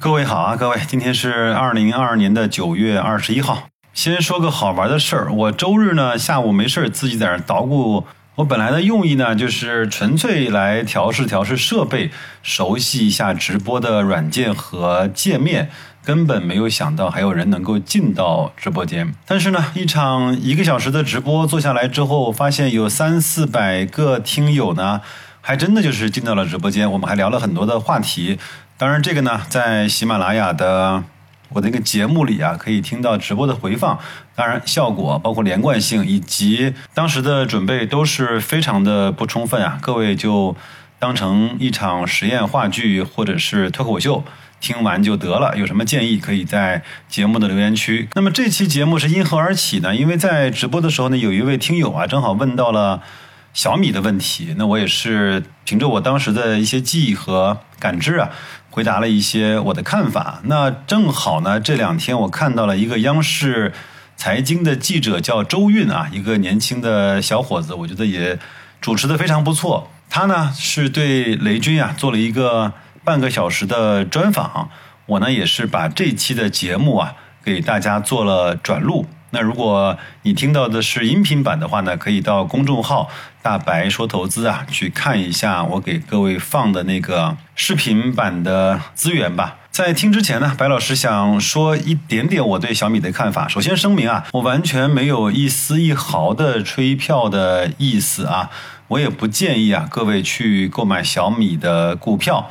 各位好啊，各位，今天是二零二二年的九月二十一号。先说个好玩的事儿，我周日呢下午没事儿自己在那捣鼓。我本来的用意呢，就是纯粹来调试调试设备，熟悉一下直播的软件和界面，根本没有想到还有人能够进到直播间。但是呢，一场一个小时的直播做下来之后，发现有三四百个听友呢，还真的就是进到了直播间。我们还聊了很多的话题。当然，这个呢，在喜马拉雅的我的一个节目里啊，可以听到直播的回放。当然，效果包括连贯性以及当时的准备都是非常的不充分啊。各位就当成一场实验话剧或者是脱口秀听完就得了。有什么建议，可以在节目的留言区。那么这期节目是因何而起呢？因为在直播的时候呢，有一位听友啊，正好问到了。小米的问题，那我也是凭着我当时的一些记忆和感知啊，回答了一些我的看法。那正好呢，这两天我看到了一个央视财经的记者叫周韵啊，一个年轻的小伙子，我觉得也主持的非常不错。他呢是对雷军啊做了一个半个小时的专访，我呢也是把这期的节目啊给大家做了转录。那如果你听到的是音频版的话呢，可以到公众号“大白说投资”啊去看一下我给各位放的那个视频版的资源吧。在听之前呢，白老师想说一点点我对小米的看法。首先声明啊，我完全没有一丝一毫的吹票的意思啊，我也不建议啊各位去购买小米的股票。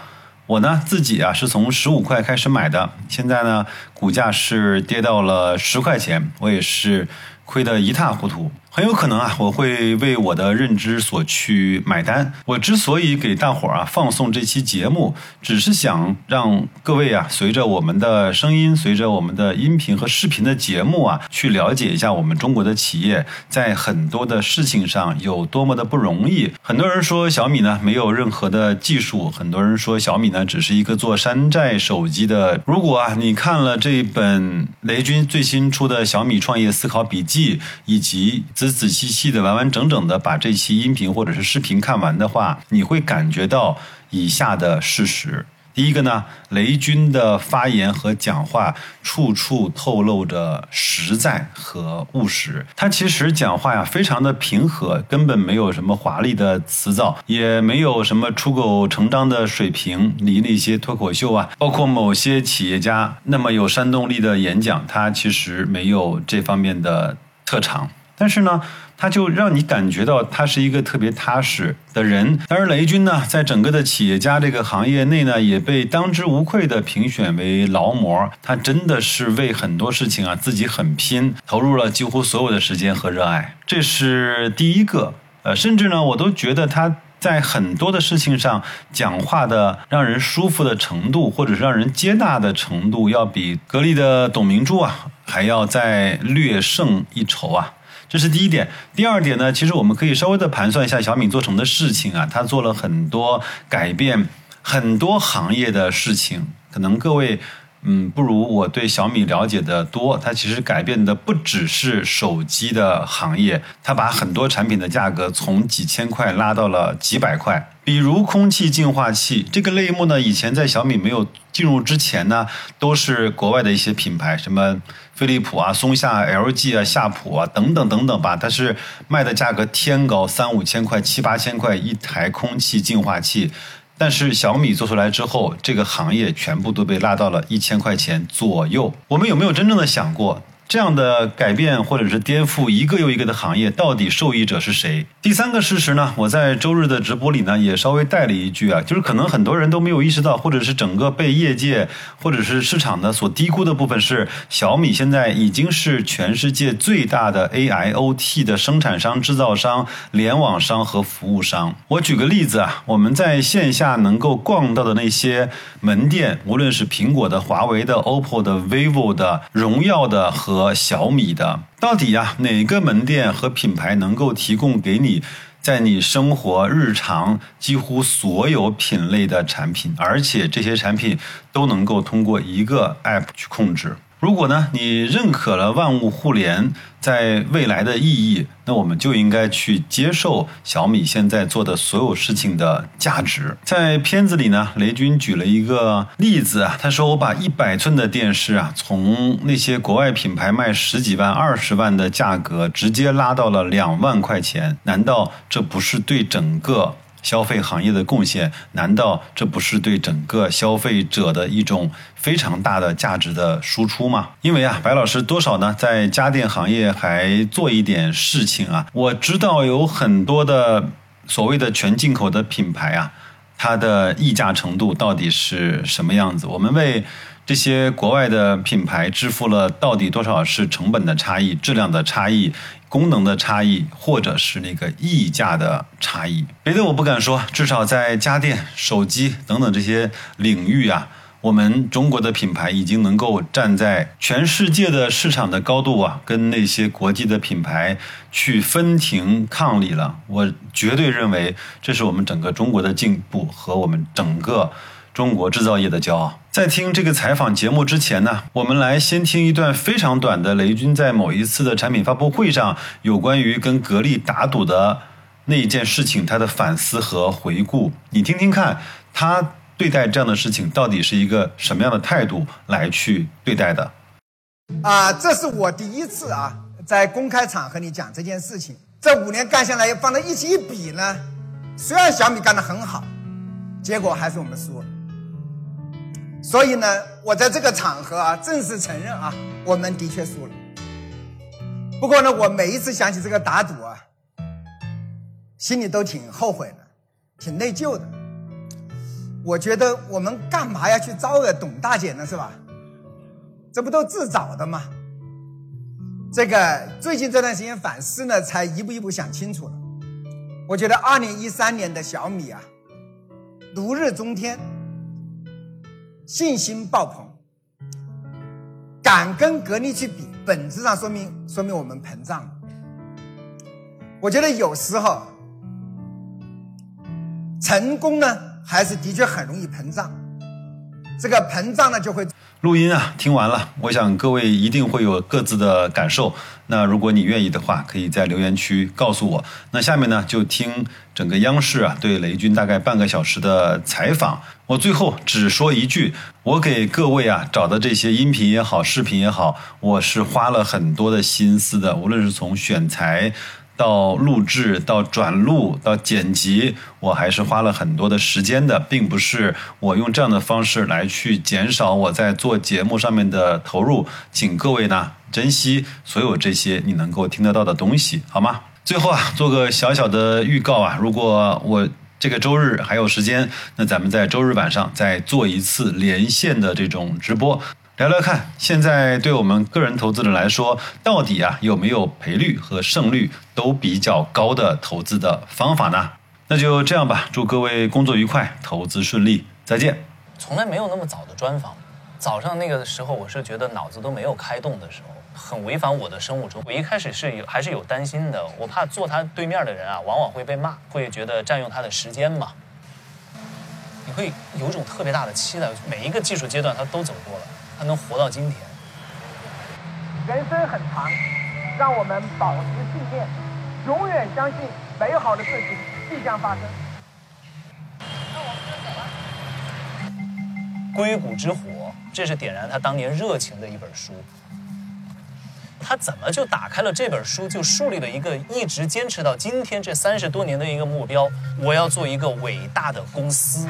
我呢自己啊是从十五块开始买的，现在呢股价是跌到了十块钱，我也是亏得一塌糊涂。很有可能啊，我会为我的认知所去买单。我之所以给大伙儿啊放送这期节目，只是想让各位啊，随着我们的声音，随着我们的音频和视频的节目啊，去了解一下我们中国的企业在很多的事情上有多么的不容易。很多人说小米呢没有任何的技术，很多人说小米呢只是一个做山寨手机的。如果啊你看了这本雷军最新出的小米创业思考笔记，以及仔仔细细的、完完整整的把这期音频或者是视频看完的话，你会感觉到以下的事实：第一个呢，雷军的发言和讲话处处透露着实在和务实。他其实讲话呀，非常的平和，根本没有什么华丽的辞藻，也没有什么出口成章的水平。离那些脱口秀啊，包括某些企业家那么有煽动力的演讲，他其实没有这方面的特长。但是呢，他就让你感觉到他是一个特别踏实的人。而雷军呢，在整个的企业家这个行业内呢，也被当之无愧的评选为劳模。他真的是为很多事情啊自己很拼，投入了几乎所有的时间和热爱。这是第一个。呃，甚至呢，我都觉得他在很多的事情上讲话的让人舒服的程度，或者是让人接纳的程度，要比格力的董明珠啊还要再略胜一筹啊。这是第一点，第二点呢，其实我们可以稍微的盘算一下小米做成的事情啊，它做了很多改变很多行业的事情，可能各位嗯不如我对小米了解的多，它其实改变的不只是手机的行业，它把很多产品的价格从几千块拉到了几百块。比如空气净化器这个类目呢，以前在小米没有进入之前呢，都是国外的一些品牌，什么飞利浦啊、松下、LG 啊、夏普啊等等等等吧，它是卖的价格天高，三五千块、七八千块一台空气净化器。但是小米做出来之后，这个行业全部都被拉到了一千块钱左右。我们有没有真正的想过？这样的改变或者是颠覆一个又一个的行业，到底受益者是谁？第三个事实呢？我在周日的直播里呢，也稍微带了一句啊，就是可能很多人都没有意识到，或者是整个被业界或者是市场的所低估的部分是，小米现在已经是全世界最大的 AIoT 的生产商、制造商、联网商和服务商。我举个例子啊，我们在线下能够逛到的那些门店，无论是苹果的、华为的、OPPO 的、vivo 的、荣耀的和和小米的，到底呀哪个门店和品牌能够提供给你在你生活日常几乎所有品类的产品，而且这些产品都能够通过一个 app 去控制？如果呢，你认可了万物互联在未来的意义，那我们就应该去接受小米现在做的所有事情的价值。在片子里呢，雷军举了一个例子啊，他说我把一百寸的电视啊，从那些国外品牌卖十几万、二十万的价格，直接拉到了两万块钱，难道这不是对整个？消费行业的贡献，难道这不是对整个消费者的一种非常大的价值的输出吗？因为啊，白老师多少呢，在家电行业还做一点事情啊。我知道有很多的所谓的全进口的品牌啊，它的溢价程度到底是什么样子？我们为这些国外的品牌支付了到底多少是成本的差异、质量的差异？功能的差异，或者是那个溢价的差异，别的我不敢说，至少在家电、手机等等这些领域啊，我们中国的品牌已经能够站在全世界的市场的高度啊，跟那些国际的品牌去分庭抗礼了。我绝对认为，这是我们整个中国的进步和我们整个。中国制造业的骄傲。在听这个采访节目之前呢，我们来先听一段非常短的雷军在某一次的产品发布会上有关于跟格力打赌的那一件事情他的反思和回顾。你听听看，他对待这样的事情到底是一个什么样的态度来去对待的？啊，这是我第一次啊，在公开场合里讲这件事情。这五年干下来，放在一起一比呢，虽然小米干得很好，结果还是我们输了。所以呢，我在这个场合啊，正式承认啊，我们的确输了。不过呢，我每一次想起这个打赌啊，心里都挺后悔的，挺内疚的。我觉得我们干嘛要去招惹董大姐呢？是吧？这不都自找的吗？这个最近这段时间反思呢，才一步一步想清楚了。我觉得二零一三年的小米啊，如日中天。信心爆棚，敢跟格力去比，本质上说明说明我们膨胀了。我觉得有时候成功呢，还是的确很容易膨胀。这个膨胀呢，就会录音啊，听完了，我想各位一定会有各自的感受。那如果你愿意的话，可以在留言区告诉我。那下面呢，就听整个央视啊对雷军大概半个小时的采访。我最后只说一句，我给各位啊找的这些音频也好，视频也好，我是花了很多的心思的，无论是从选材。到录制，到转录，到剪辑，我还是花了很多的时间的，并不是我用这样的方式来去减少我在做节目上面的投入，请各位呢珍惜所有这些你能够听得到的东西，好吗？最后啊，做个小小的预告啊，如果我这个周日还有时间，那咱们在周日晚上再做一次连线的这种直播。聊聊看，现在对我们个人投资者来说，到底啊有没有赔率和胜率都比较高的投资的方法呢？那就这样吧，祝各位工作愉快，投资顺利，再见。从来没有那么早的专访，早上那个时候我是觉得脑子都没有开动的时候，很违反我的生物钟。我一开始是有还是有担心的，我怕坐他对面的人啊，往往会被骂，会觉得占用他的时间嘛。你会有种特别大的期待，每一个技术阶段他都走过了。他能活到今天。人生很长，让我们保持信念，永远相信美好的事情即将发生。那我们就走了。硅谷之火，这是点燃他当年热情的一本书。他怎么就打开了这本书，就树立了一个一直坚持到今天这三十多年的一个目标：我要做一个伟大的公司。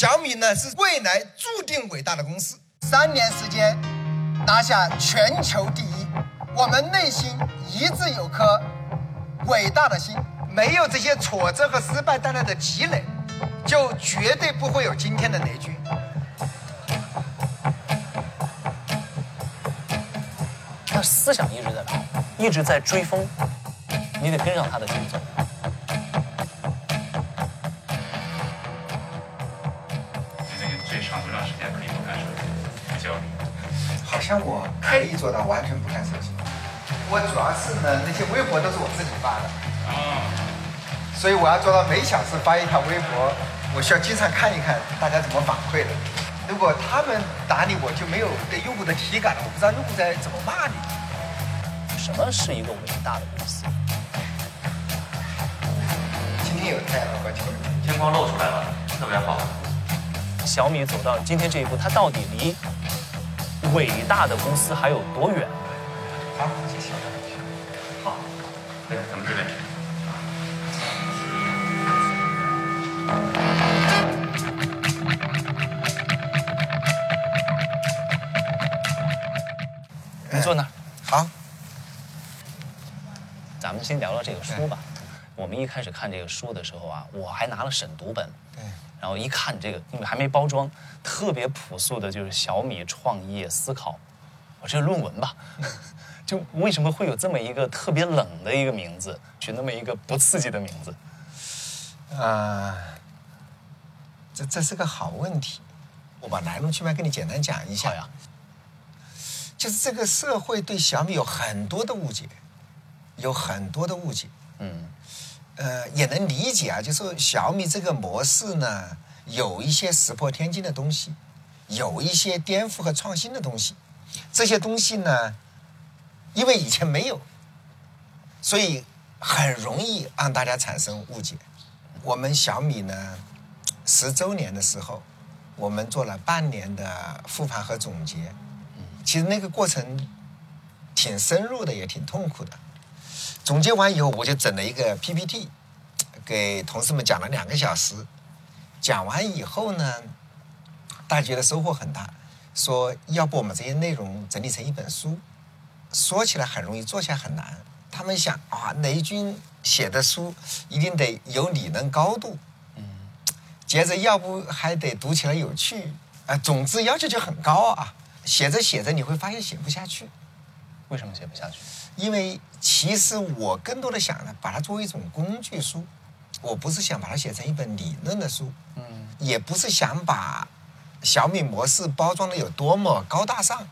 小米呢是未来注定伟大的公司，三年时间拿下全球第一，我们内心一直有颗伟大的心，没有这些挫折和失败带来的积累，就绝对不会有今天的雷军。他思想一直在跑，一直在追风，你得跟上他的节奏。像我可以做到完全不看手机，我主要是呢，那些微博都是我自己发的，啊，所以我要做到每小时发一条微博，我需要经常看一看大家怎么反馈的。如果他们打你，我就没有对用户的体感了，我不知道用户在怎么骂你。什么是一个伟大的公司？今天有太阳了，关球。天光露出来了，特别好。小米走到今天这一步，它到底离伟大的公司还有多远？好，谢谢。好，对，咱们这边。你坐那儿。好，咱们先聊聊这个书吧。我们一开始看这个书的时候啊，我还拿了审读本，对，然后一看这个，因为还没包装，特别朴素的，就是小米创业思考，我这个论文吧，就为什么会有这么一个特别冷的一个名字，取那么一个不刺激的名字？啊、这这是个好问题，我把来龙去脉跟你简单讲一下好呀。就是这个社会对小米有很多的误解，有很多的误解。嗯呃，也能理解啊，就是小米这个模式呢，有一些石破天惊的东西，有一些颠覆和创新的东西。这些东西呢，因为以前没有，所以很容易让大家产生误解。我们小米呢，十周年的时候，我们做了半年的复盘和总结。其实那个过程挺深入的，也挺痛苦的。总结完以后，我就整了一个 PPT，给同事们讲了两个小时。讲完以后呢，大家觉得收获很大，说要不我们这些内容整理成一本书。说起来很容易，做起来很难。他们想啊，雷军写的书一定得有理论高度，嗯接着要不还得读起来有趣，啊，总之要求就很高啊。写着写着你会发现写不下去，为什么写不下去？因为其实我更多的想呢，把它作为一种工具书，我不是想把它写成一本理论的书，嗯也不是想把小米模式包装的有多么高大上。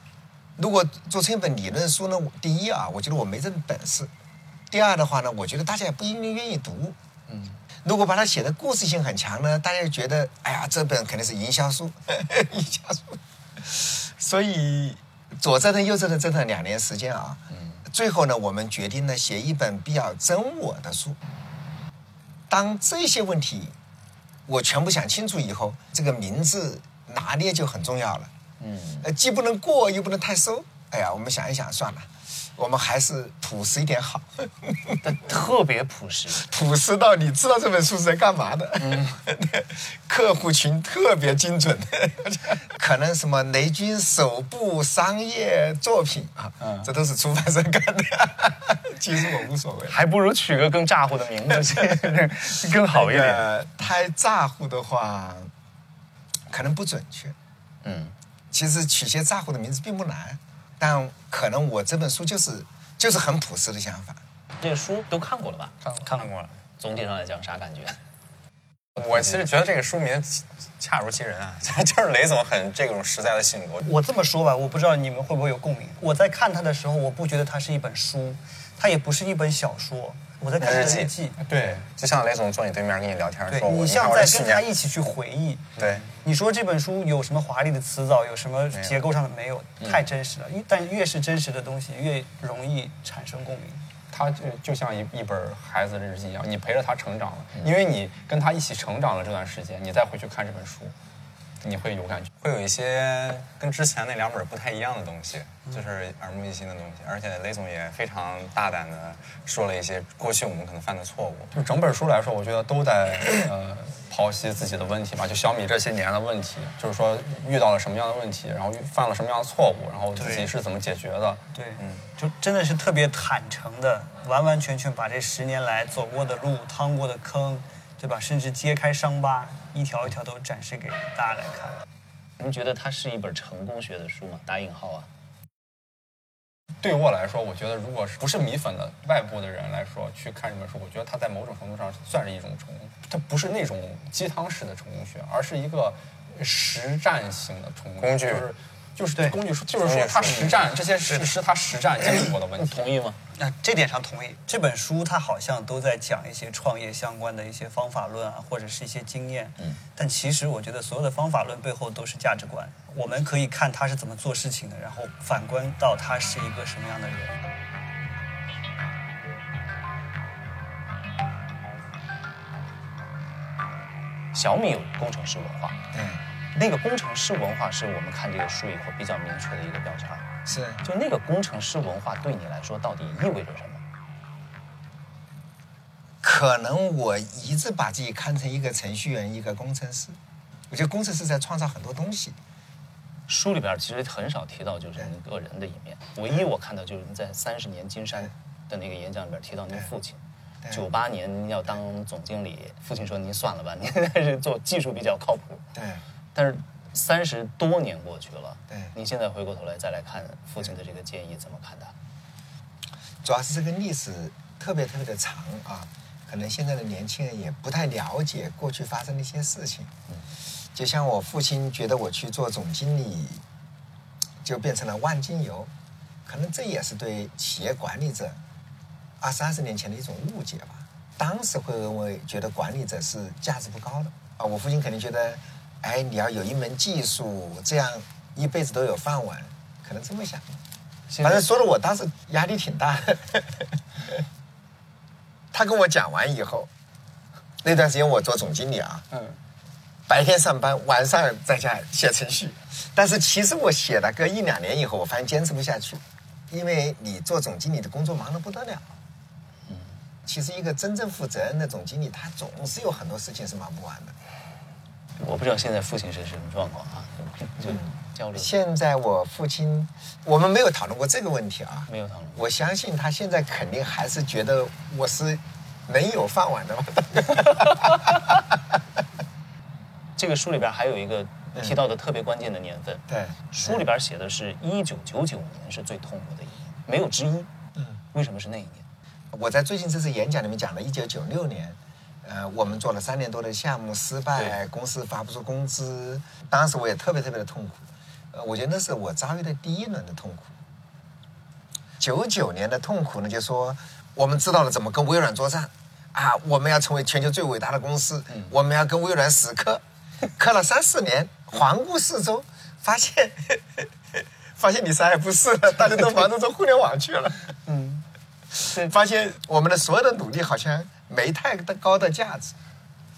如果做成一本理论书呢，第一啊，我觉得我没这本事；第二的话呢，我觉得大家也不一定愿意读。嗯，如果把它写的故事性很强呢，大家就觉得，哎呀，这本肯定是营销书，营销书。所以左折腾右折腾折腾两年时间啊，最后呢，我们决定呢写一本比较真我的书。当这些问题我全部想清楚以后，这个名字拿捏就很重要了。嗯，呃，既不能过又不能太收。哎呀，我们想一想，算了，我们还是朴实一点好。但特别朴实。朴实到你知道这本书是在干嘛的，客户群特别精准，可能什么雷军首部商业作品啊，这都是出版社干的，其实我无所谓。还不如取个更咋呼的名字，更好一点。呃，太咋呼的话，可能不准确。嗯，其实取些咋呼的名字并不难，但可能我这本书就是就是很朴实的想法。这个书都看过了吧？看看过了。总体上来讲，啥感觉？我其实觉得这个书名恰如其人啊，就是雷总很这种实在的性格。我这么说吧，我不知道你们会不会有共鸣。我在看它的时候，我不觉得它是一本书，它也不是一本小说，我在看它的日记。对，就像雷总坐你对面跟你聊天，对说我你像在跟他一起去回忆。对，你说这本书有什么华丽的词藻，有什么结构上的没有？太真实了。越但越是真实的东西，越容易产生共鸣。他就就像一一本孩子的日记一样，你陪着他成长了，因为你跟他一起成长了这段时间，你再回去看这本书，你会有感觉，会有一些跟之前那两本不太一样的东西，就是耳目一新的东西。而且雷总也非常大胆的说了一些过去我们可能犯的错误。就整本书来说，我觉得都在呃剖析自己的问题吧，就小米这些年的问题，就是说遇到了什么样的问题，然后犯了什么样的错误，然后自己是怎么解决的。对，嗯就真的是特别坦诚的，完完全全把这十年来走过的路、趟过的坑，对吧？甚至揭开伤疤，一条一条都展示给大家来看。您觉得它是一本成功学的书吗？打引号啊。对我来说，我觉得如果是不是米粉的外部的人来说去看这本书，我觉得它在某种程度上算是一种成功。它不是那种鸡汤式的成功学，而是一个实战型的成功工具就是就是对工具书，就是说他实战这些事是，他实战经历过的问你。同意吗？那这点上同意。这本书它好像都在讲一些创业相关的一些方法论啊，或者是一些经验。嗯。但其实我觉得所有的方法论背后都是价值观。我们可以看他是怎么做事情的，然后反观到他是一个什么样的人。小米有工程师文化，对，那个工程师文化是我们看这个书以后比较明确的一个标签。是就那个工程师文化对你来说到底意味着什么？可能我一直把自己看成一个程序员，一个工程师。我觉得工程师在创造很多东西。书里边其实很少提到就是你个人的一面，唯一我看到就是你在三十年金山的那个演讲里边提到您父亲。对九八年您要当总经理，父亲说您算了吧，您还是做技术比较靠谱。对，但是三十多年过去了，对您现在回过头来再来看父亲的这个建议，怎么看待？主要是这个历史特别特别的长啊，可能现在的年轻人也不太了解过去发生的一些事情。嗯就像我父亲觉得我去做总经理，就变成了万金油，可能这也是对企业管理者二三十年前的一种误解吧。当时会认为觉得管理者是价值不高的啊，我父亲肯定觉得，哎，你要有一门技术，这样一辈子都有饭碗，可能这么想。反正说的我当时压力挺大的。他跟我讲完以后，那段时间我做总经理啊，嗯，白天上班，晚上在家写程序。但是其实我写了个一两年以后，我发现坚持不下去，因为你做总经理的工作忙得不得了。嗯其实一个真正负责任的总经理，他总是有很多事情是忙不完的。我不知道现在父亲是什么状况啊，就交流现在我父亲，我们没有讨论过这个问题啊，没有讨论过。我相信他现在肯定还是觉得我是能有饭碗的嘛。这个书里边还有一个提到的特别关键的年份，对，书里边写的是一九九九年是最痛苦的一年，没有之一。嗯，为什么是那一年？我在最近这次演讲里面讲了，一九九六年，呃，我们做了三年多的项目失败，公司发不出工资，当时我也特别特别的痛苦，呃，我觉得那是我遭遇的第一轮的痛苦。九九年的痛苦呢，就说我们知道了怎么跟微软作战，啊，我们要成为全球最伟大的公司，我们要跟微软死磕，磕了三四年，环顾四周，发现 发现你啥也不是了，大家都忙着做互联网去了。嗯。发现我们的所有的努力好像没太高的价值。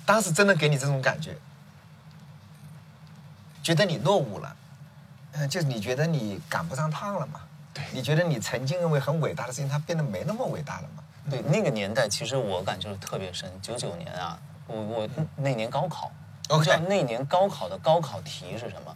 当时真的给你这种感觉，觉得你落伍了，嗯、就是你觉得你赶不上趟了嘛。对，你觉得你曾经认为很伟大的事情，它变得没那么伟大了嘛？对，那个年代其实我感受特别深。九九年啊，我我那年高考你知道那年高考的高考题是什么？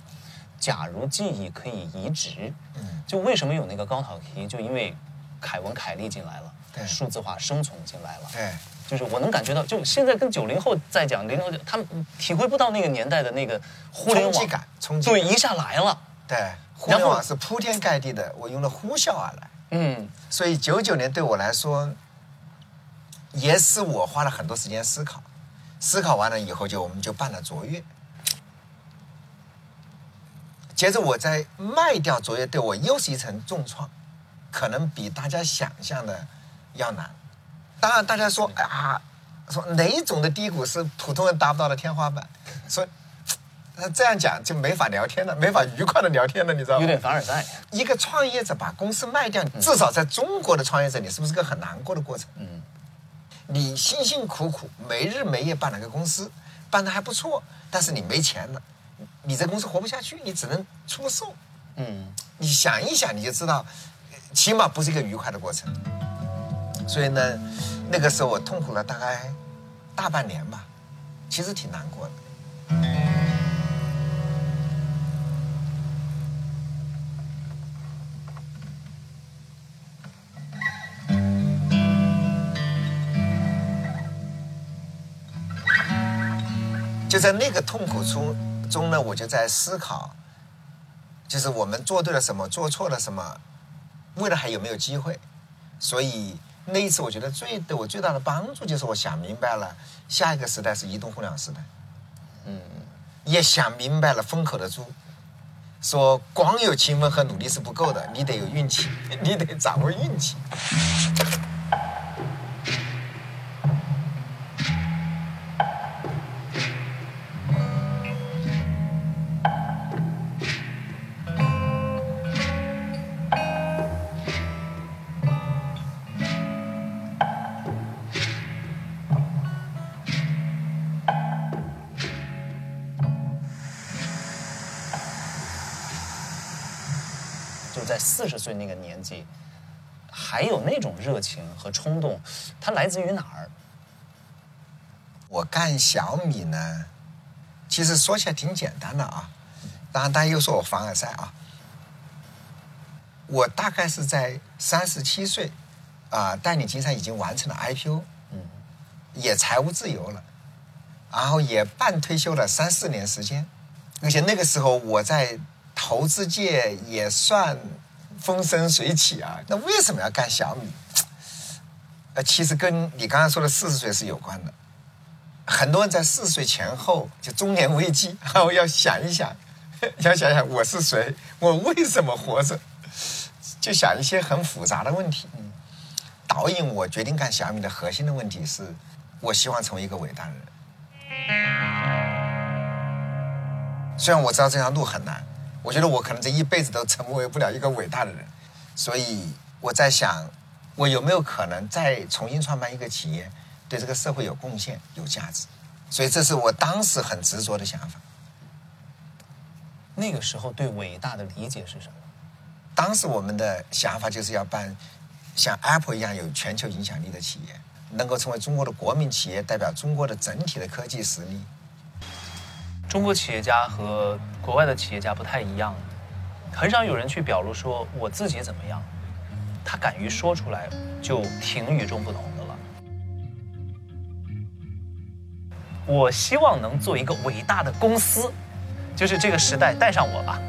假如记忆可以移植，嗯就为什么有那个高考题？就因为凯文凯利进来了，对数字化生存进来了，对，就是我能感觉到，就现在跟九零后在讲，零零后他们体会不到那个年代的那个互联网冲击感，冲击感对，一下来了，对，互联网是铺天盖地的，我用了呼啸而来。嗯，所以九九年对我来说，也是我花了很多时间思考，思考完了以后就我们就办了卓越。接着我再卖掉卓越，对我又是一层重创，可能比大家想象的要难。当然，大家说啊，说哪一种的低谷是普通人达不到的天花板？说那这样讲就没法聊天了，没法愉快的聊天了，你知道吗？有点凡尔赛，一个创业者把公司卖掉，至少在中国的创业者，你是不是个很难过的过程？嗯，你辛辛苦苦没日没夜办了个公司，办的还不错，但是你没钱了，你这公司活不下去，你只能出售。嗯，你想一想，你就知道，呃起码不是一个愉快的过程。所以呢，那个时候我痛苦了大概大半年吧，其实挺难过的。就在那个痛苦中中呢，我就在思考，就是我们做对了什么，做错了什么，未来还有没有机会？所以那一次，我觉得最对我最大的帮助就是我想明白了，下一个时代是移动互联网时代。嗯，也想明白了风口的猪，说光有勤奋和努力是不够的，你得有运气，你得掌握运气。岁那个年纪，还有那种热情和冲动，它来自于哪儿？我干小米呢，其实说起来挺简单的啊，当然大家又说我凡尔赛啊。我大概是在三十七岁，啊，代理金山已经完成了 IPO，嗯，也财务自由了，然后也半退休了三四年时间，而且那个时候我在投资界也算风生水起啊。那为什么要干小米？呃，其实跟你刚刚说的四十岁是有关的。很多人在四十岁前后就中年危机，然后要想一想，要想想我是谁，我为什么活着，就想一些很复杂的问题。导引我决定干小米的核心的问题是，我希望成为一个伟大的人。虽然我知道这条路很难，我觉得我可能这一辈子都成为不了一个伟大的人，所以我在想，我有没有可能再重新创办一个企业，对这个社会有贡献、有价值？所以这是我当时很执着的想法。那个时候对伟大的理解是什么？当时我们的想法就是要办像 Apple 一样有全球影响力的企业，能够成为中国的国民企业，代表中国的整体的科技实力。中国企业家和国外的企业家不太一样，很少有人去表露说我自己怎么样，他敢于说出来，就挺与众不同的了。我希望能做一个伟大的公司，就是这个时代带上我吧。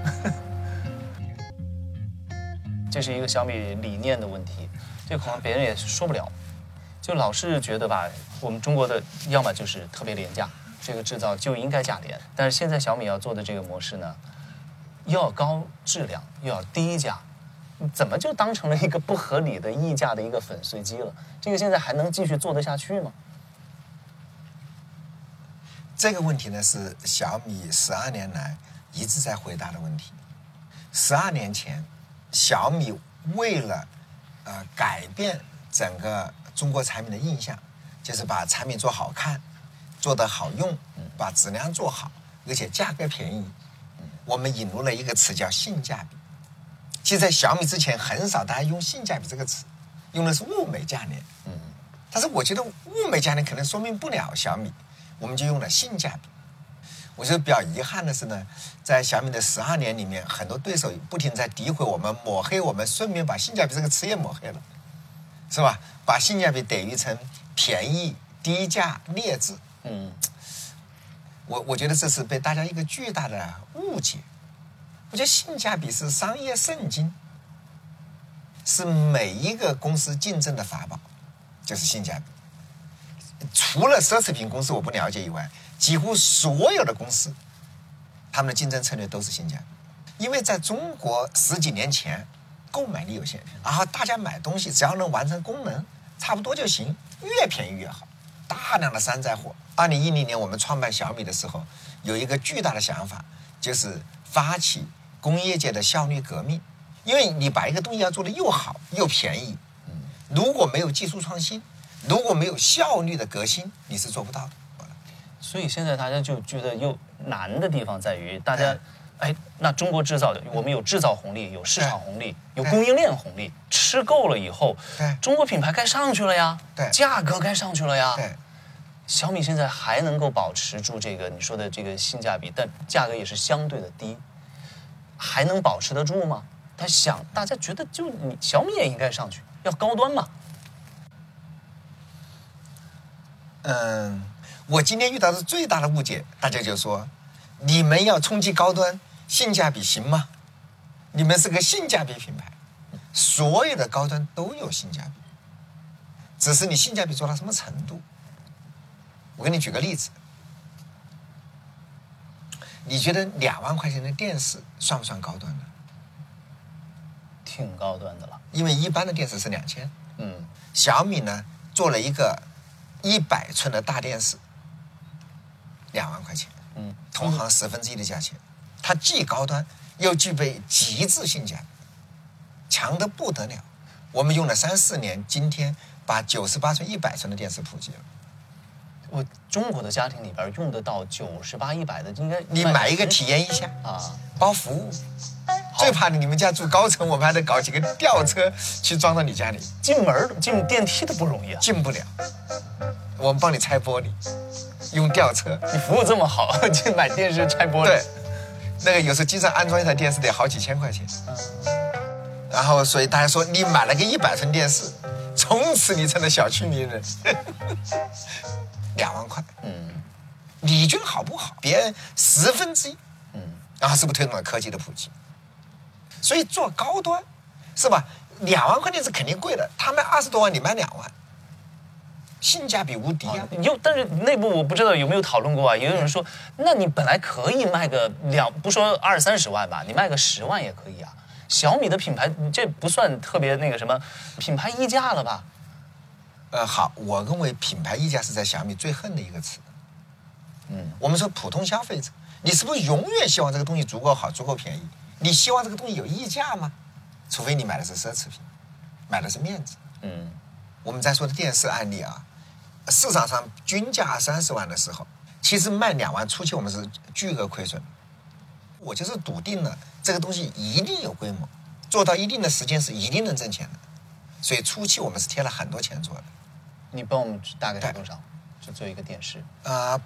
这是一个小米理念的问题，这可能别人也说不了，就老是觉得吧，我们中国的要么就是特别廉价，这个制造就应该价廉，但是现在小米要做的这个模式呢，又要高质量，又要低价，怎么就当成了一个不合理的溢价的一个粉碎机了？这个现在还能继续做得下去吗？这个问题呢，是小米十二年来一直在回答的问题。十二年前，小米为了呃改变整个中国产品的印象，就是把产品做好看，做得好用，把质量做好，而且价格便宜。我们引入了一个词叫性价比。其实，在小米之前，很少大家用性价比这个词，用的是物美价廉。嗯，但是我觉得物美价廉可能说明不了小米，我们就用了性价比。我觉得比较遗憾的是呢，在小米的十二年里面，很多对手不停在诋毁我们、抹黑我们，顺便把性价比这个词也抹黑了，是吧？把性价比等于成便宜、低价、劣质。嗯，我我觉得这是被大家一个巨大的误解。我觉得性价比是商业圣经，是每一个公司竞争的法宝，就是性价比。除了奢侈品公司我不了解以外，几乎所有的公司，他们的竞争策略都是性价比。因为在中国十几年前，购买力有限，然后大家买东西只要能完成功能，差不多就行，越便宜越好。大量的山寨货。二零一零年我们创办小米的时候，有一个巨大的想法，就是发起工业界的效率革命。因为你把一个东西要做的又好又便宜，如果没有技术创新，如果没有效率的革新，你是做不到的。所以现在大家就觉得又难的地方在于，大家，哎，那中国制造的，我们有制造红利，有市场红利，有供应链红利，吃够了以后对，中国品牌该上去了呀，对价格该上去了呀，对，小米现在还能够保持住这个你说的这个性价比，但价格也是相对的低，还能保持得住吗？他想，大家觉得就你小米也应该上去，要高端嘛。嗯，我今天遇到的最大的误解，大家就说，你们要冲击高端，性价比行吗？你们是个性价比品牌，所有的高端都有性价比，只是你性价比做到什么程度。我给你举个例子，你觉得两万块钱的电视算不算高端的？挺高端的了。因为一般的电视是两千，嗯，小米呢做了一个一百寸的大电视，两万块钱，嗯，同行十分之一的价钱，它既高端又具备极致性价比，强的不得了。我们用了三四年，今天把九十八寸、一百寸的电视普及了。我中国的家庭里边用得到九十八、一百的，应该你买一个体验一下，啊，包服务。最怕你们家住高层，我们还得搞几个吊车去装到你家里，进门进电梯都不容易啊。进不了。我们帮你拆玻璃，用吊车。你服务这么好，去买电视拆玻璃。对，那个有时候经常安装一台电视得好几千块钱。然后，所以大家说你买了个一百寸电视，从此你成了小区名人。两万块，嗯你觉得好不好？别人十分之一，嗯，然后是不是推动了科技的普及？所以做高端，是吧？两万块钱是肯定贵的，他卖二十多万，你卖两万，性价比无敌啊！又，但是内部我不知道有没有讨论过啊。也有人说，那你本来可以卖个两，不说二三十万吧，你卖个十万也可以啊。小米的品牌这不算特别那个什么品牌溢价了吧？呃，好，我认为品牌溢价是在小米最恨的一个词。嗯，我们说普通消费者，你是不是永远希望这个东西足够好、足够便宜？你希望这个东西有溢价吗？除非你买的是奢侈品，买的是面子。嗯，我们在说的电视案例啊，市场上均价三十万的时候，其实卖两万，初期我们是巨额亏损。我就是笃定了这个东西一定有规模，做到一定的时间是一定能挣钱的，所以初期我们是贴了很多钱做的。你帮我们大概是多少？就做一个电视。啊，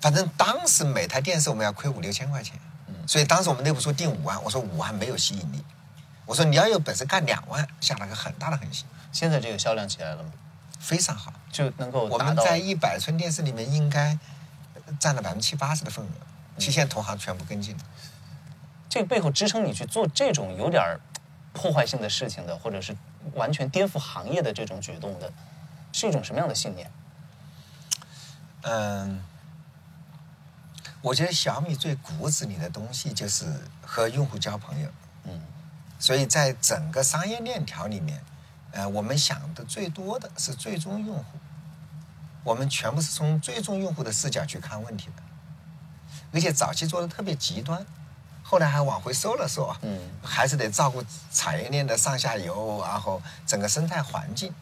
反正当时每台电视我们要亏五六千块钱，嗯所以当时我们内部说定五万，我说五万没有吸引力，我说你要有本事干两万，下了个很大的狠心，现在这个销量起来了吗？非常好。就能够我们在一百寸电视里面应该占了百分之七八十的份额，其现在同行全部跟进了。这背后支撑你去做这种有点破坏性的事情的，或者是完全颠覆行业的这种举动的，是一种什么样的信念？嗯，我觉得小米最骨子里的东西就是和用户交朋友。嗯，所以在整个商业链条里面，呃，我们想的最多的是最终用户，我们全部是从最终用户的视角去看问题的，而且早期做的特别极端，后来还往回收了收啊，嗯？还是得照顾产业链的上下游，然后整个生态环境，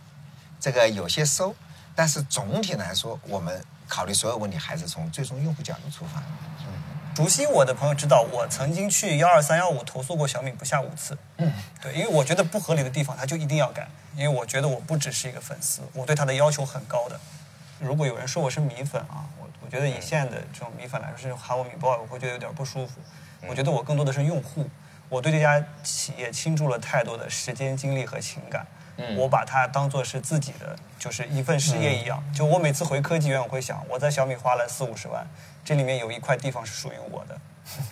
这个有些收，但是总体来说，我们考虑所有问题还是从最终用户角度出发。熟悉我的朋友知道，我曾经去幺二三幺五投诉过小米不下五次。嗯，对，因为我觉得不合理的地方，他就一定要改。因为我觉得我不只是一个粉丝，我对他的要求很高的。如果有人说我是米粉啊，我我觉得以现在的这种米粉来说，是喊我米 boy，我会觉得有点不舒服。我觉得我更多的是用户，我对这家企业倾注了太多的时间、精力和情感。嗯我把它当做是自己的，就是一份事业一样。就我每次回科技园，我会想，我在小米花了四五十万，这里面有一块地方是属于我的。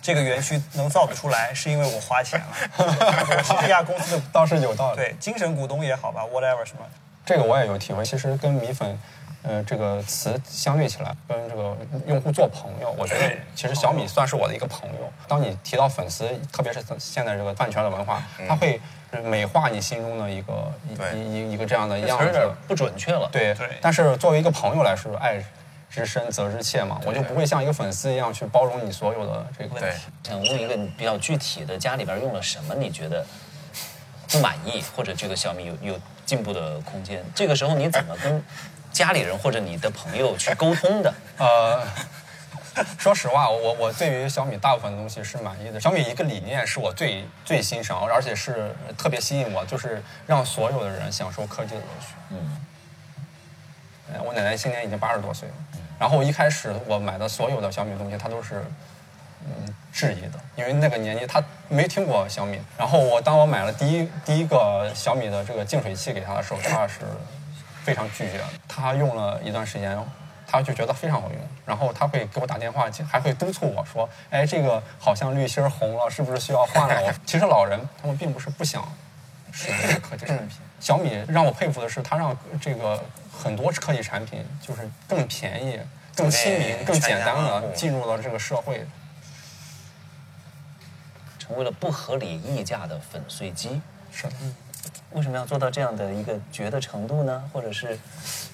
这个园区能造得出来，是因为我花钱了。我 是这家公司的倒是有道理。对精神股东也好吧，whatever 什么。这个我也有体会。其实跟米粉，呃，这个词相对起来，跟这个用户做朋友，我觉得其实小米算是我的一个朋友。当你提到粉丝，特别是现在这个饭圈的文化，它会美化你心中的一个一一一一个这样的样子有点。不准确了。对对但是作为一个朋友来说，爱之深责之切嘛，我就不会像一个粉丝一样去包容你所有的这个问题。想问一个比较具体的，家里边用了什么？你觉得不满意，或者这个小米有有进步的空间？这个时候你怎么跟家里人或者你的朋友去沟通的？呃，说实话，我我对于小米大部分东西是满意的。小米一个理念是我最最欣赏，而且是特别吸引我，就是让所有的人享受科技的乐趣。嗯呃我奶奶今年已经八十多岁了，然后一开始我买的所有的小米东西，她都是嗯质疑的，因为那个年纪她没听过小米。然后我当我买了第一第一个小米的这个净水器给她的时候，她是非常拒绝的。她用了一段时间，她就觉得非常好用，然后他会给我打电话，还会督促我说：“哎，这个好像滤芯红了，是不是需要换了？” 其实老人他们并不是不想使用这个科技产品。小米让我佩服的是，它让这个很多科技产品就是更便宜、更亲民、更简单的进入了这个社会。成为了不合理溢价的粉碎机。是的，为什么要做到这样的一个绝的程度呢？或者是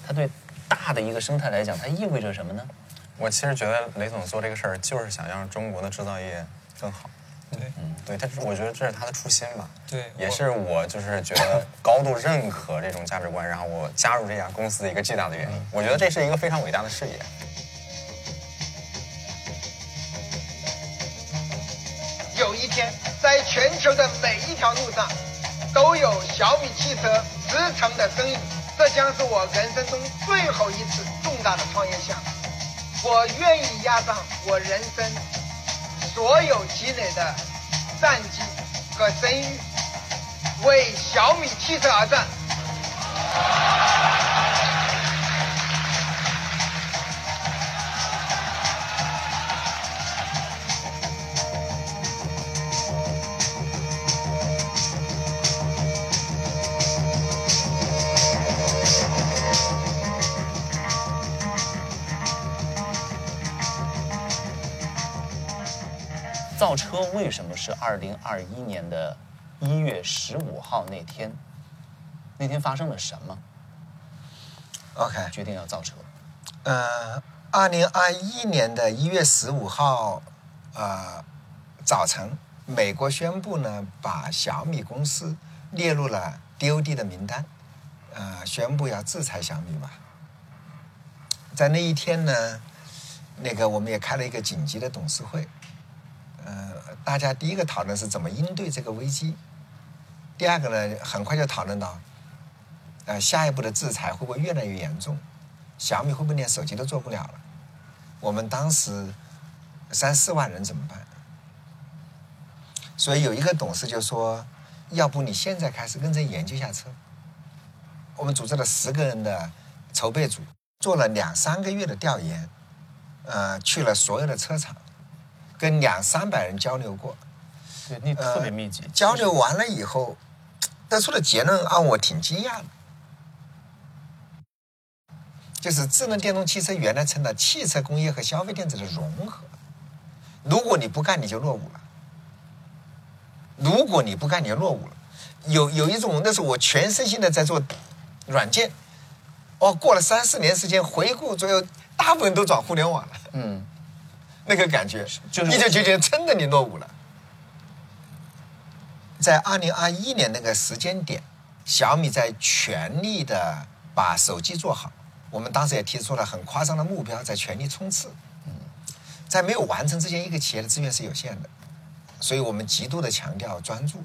他对大的一个生态来讲，它意味着什么呢？我其实觉得雷总做这个事儿，就是想让中国的制造业更好。对嗯对他，我觉得这是他的初心吧。对也是我就是觉得高度认可这种价值观，然后我加入这家公司的一个巨大的原因。我觉得这是一个非常伟大的事业。有一天，在全球的每一条路上，都有小米汽车驰骋的身影。这将是我人生中最后一次重大的创业项目。我愿意押上我人生所有积累的战绩和声誉，为小米汽车而战。造车为什么是二零二一年的一月十五号那天？那天发生了什么？OK，决定要造车？呃，二零二一年的一月十五号，呃，早晨，美国宣布呢，把小米公司列入了 DOD 的名单，呃，宣布要制裁小米吧。在那一天呢，那个我们也开了一个紧急的董事会，呃，大家第一个讨论是怎么应对这个危机，第二个呢，很快就讨论到，呃，下一步的制裁会不会越来越严重？小米会不会连手机都做不了了？我们当时三四万人怎么办？所以有一个董事就说：“要不你现在开始认真研究一下车。”我们组织了十个人的筹备组，做了两三个月的调研，呃，去了所有的车厂，跟两三百人交流过。对，那特别密集。交流完了以后，得出的结论让我挺惊讶的，就是智能电动汽车原来成了汽车工业和消费电子的融合。如果你不干，你就落伍了；如果你不干，你就落伍了。有有一种，那是我全身心的在做软件，哦，过了三四年时间，回顾左右，大部分都转互联网了。嗯，那个感觉，就是一九九九年真的你落伍了。在二零二一年那个时间点，小米在全力的把手机做好。我们当时也提出了很夸张的目标，在全力冲刺。嗯在没有完成之前，一个企业的资源是有限的，所以我们极度的强调专注。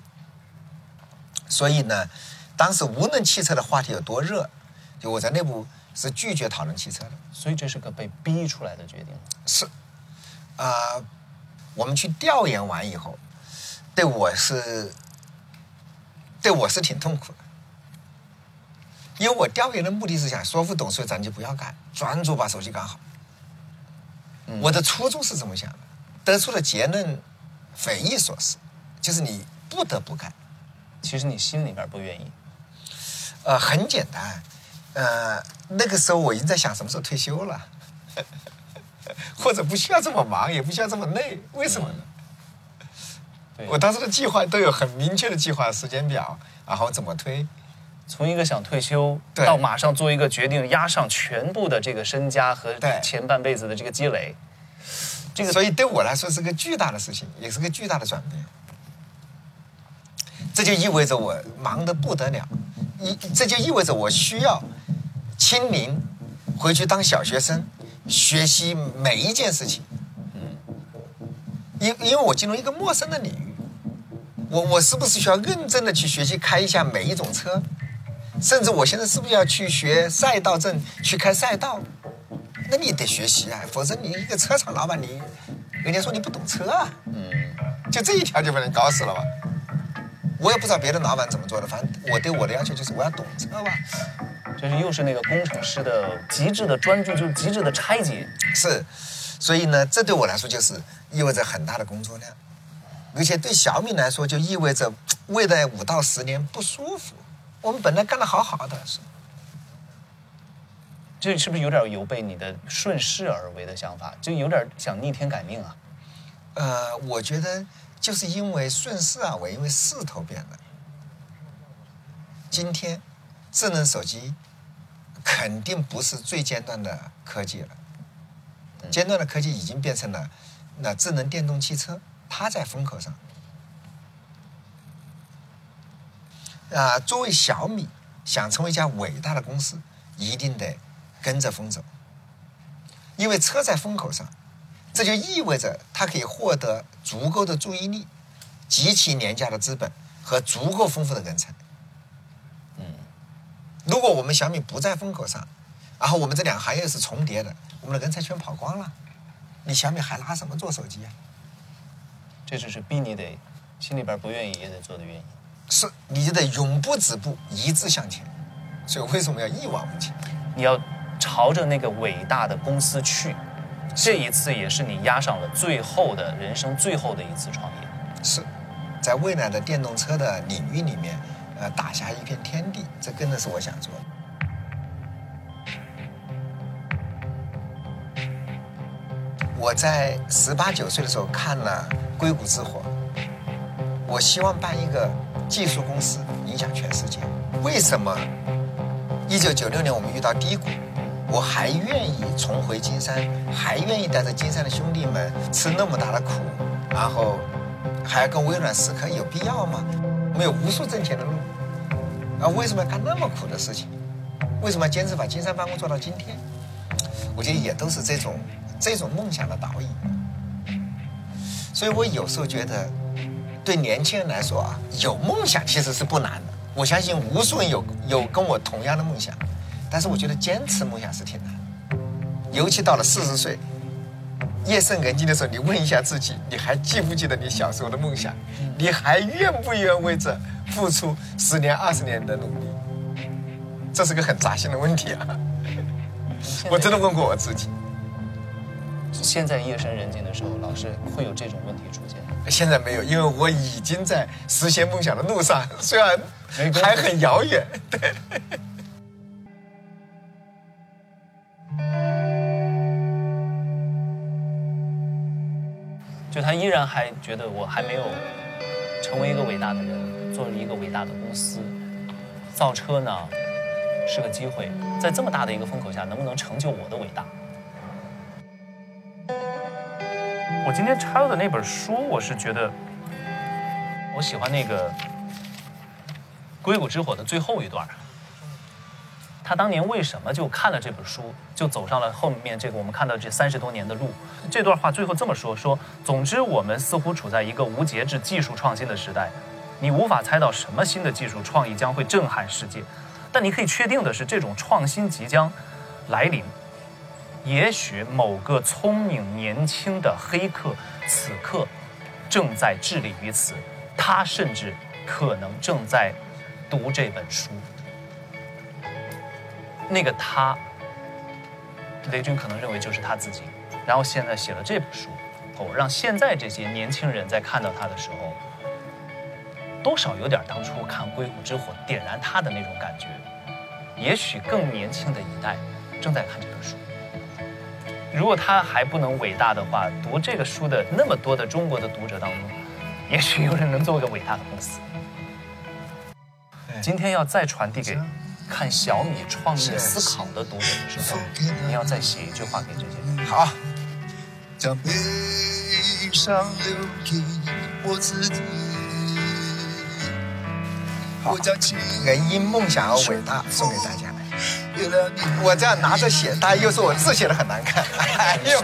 所以呢，当时无论汽车的话题有多热，就我在内部是拒绝讨论汽车的。所以这是个被逼出来的决定。是，啊、我们去调研完以后，对我是，对我是挺痛苦的，因为我调研的目的是想说服董事会咱就不要干，专注把手机干好。我的初衷是这么想的，得出的结论匪夷所思，就是你不得不干。其实你心里边不愿意。呃，很简单，呃，那个时候我已经在想什么时候退休了，或者不需要这么忙，也不需要这么累，为什么呢？对我当时的计划都有很明确的计划时间表，然后怎么推。从一个想退休对到马上做一个决定，压上全部的这个身家和对前半辈子的这个积累，这个所以对我来说是个巨大的事情，也是个巨大的转变。这就意味着我忙得不得了，一这就意味着我需要清零回去当小学生，学习每一件事情。嗯因因为我进入一个陌生的领域，我我是不是需要认真的去学习开一下每一种车？甚至我现在是不是要去学赛道证，去开赛道？那你得学习啊，否则你一个车厂老板，你人家说你不懂车啊，嗯，就这一条就把人搞死了吧。我也不知道别的老板怎么做的，反正我对我的要求就是我要懂车吧。就是又是那个工程师的极致的专注，就是极致的拆解。是，所以呢，这对我来说就是意味着很大的工作量，而且对小米来说就意味着未来五到十年不舒服。我们本来干得好好的，是这是不是有点有悖你的顺势而为的想法？就有点想逆天改命啊？呃，我觉得就是因为顺势而为，因为势头变了。今天，智能手机肯定不是最尖端的科技了，尖端的科技已经变成了那智能电动汽车，它在风口上。啊，作为小米想成为一家伟大的公司，一定得跟着风走，因为车在风口上，这就意味着它可以获得足够的注意力、极其廉价的资本和足够丰富的人才。如果我们小米不在风口上，然后我们这两个行业是重叠的，我们的人才全跑光了，你小米还拿什么做手机啊？这就是逼你得心里边不愿意也得做的原因。是，你就得永不止步，一致向前。所以为什么要一往无前？你要朝着那个伟大的公司去，这一次也是你压上了最后的人生最后的一次创业。是，在未来的电动车的领域里面，呃，打下一片天地，这真的是我想做的。我在十八九岁的时候看了《硅谷之火》，我希望办一个技术公司，影响全世界。为什么？一九九六年我们遇到低谷，我还愿意重回金山，还愿意带着金山的兄弟们吃那么大的苦，然后还要跟微软死磕，有必要吗？我们有无数挣钱的路，啊，为什么要干那么苦的事情？为什么要坚持把金山办公做到今天？我觉得也都是这种这种梦想的导引。所以我有时候觉得，对年轻人来说啊，有梦想其实是不难的。我相信无数人有有跟我同样的梦想，但是我觉得坚持梦想是挺难的，尤其到了四十岁，夜深人静的时候，你问一下自己，你还记不记得你小时候的梦想？你还愿不愿意为这付出十年、二十年的努力？这是个很扎心的问题啊！我真的问过我自己。现在夜深人静的时候，老是会有这种问题出现。现在没有，因为我已经在实现梦想的路上，虽然还很遥远。对。就他依然还觉得我还没有成为一个伟大的人，做了一个伟大的公司。造车呢是个机会，在这么大的一个风口下，能不能成就我的伟大？我今天插入的那本书，我是觉得我喜欢那个《硅谷之火》的最后一段。他当年为什么就看了这本书，就走上了后面这个我们看到这三十多年的路？这段话最后这么说：说，总之，我们似乎处在一个无节制技术创新的时代，你无法猜到什么新的技术创意将会震撼世界，但你可以确定的是，这种创新即将来临。也许某个聪明年轻的黑客此刻正在致力于此，他甚至可能正在读这本书。那个他，雷军可能认为就是他自己，然后现在写了这本书，哦，让现在这些年轻人在看到他的时候，多少有点当初看《硅谷之火》点燃他的那种感觉。也许更年轻的一代正在看这本书。如果他还不能伟大的话，读这个书的那么多的中国的读者当中，也许有人能做个伟大的公司。今天要再传递给看小米创业思考的读者的时候，你要再写一句话给这些人。好，将悲伤留给我自己。人因梦想而伟大，送给大家。我这样拿着写，大家又说我字写的很难看。哎呦！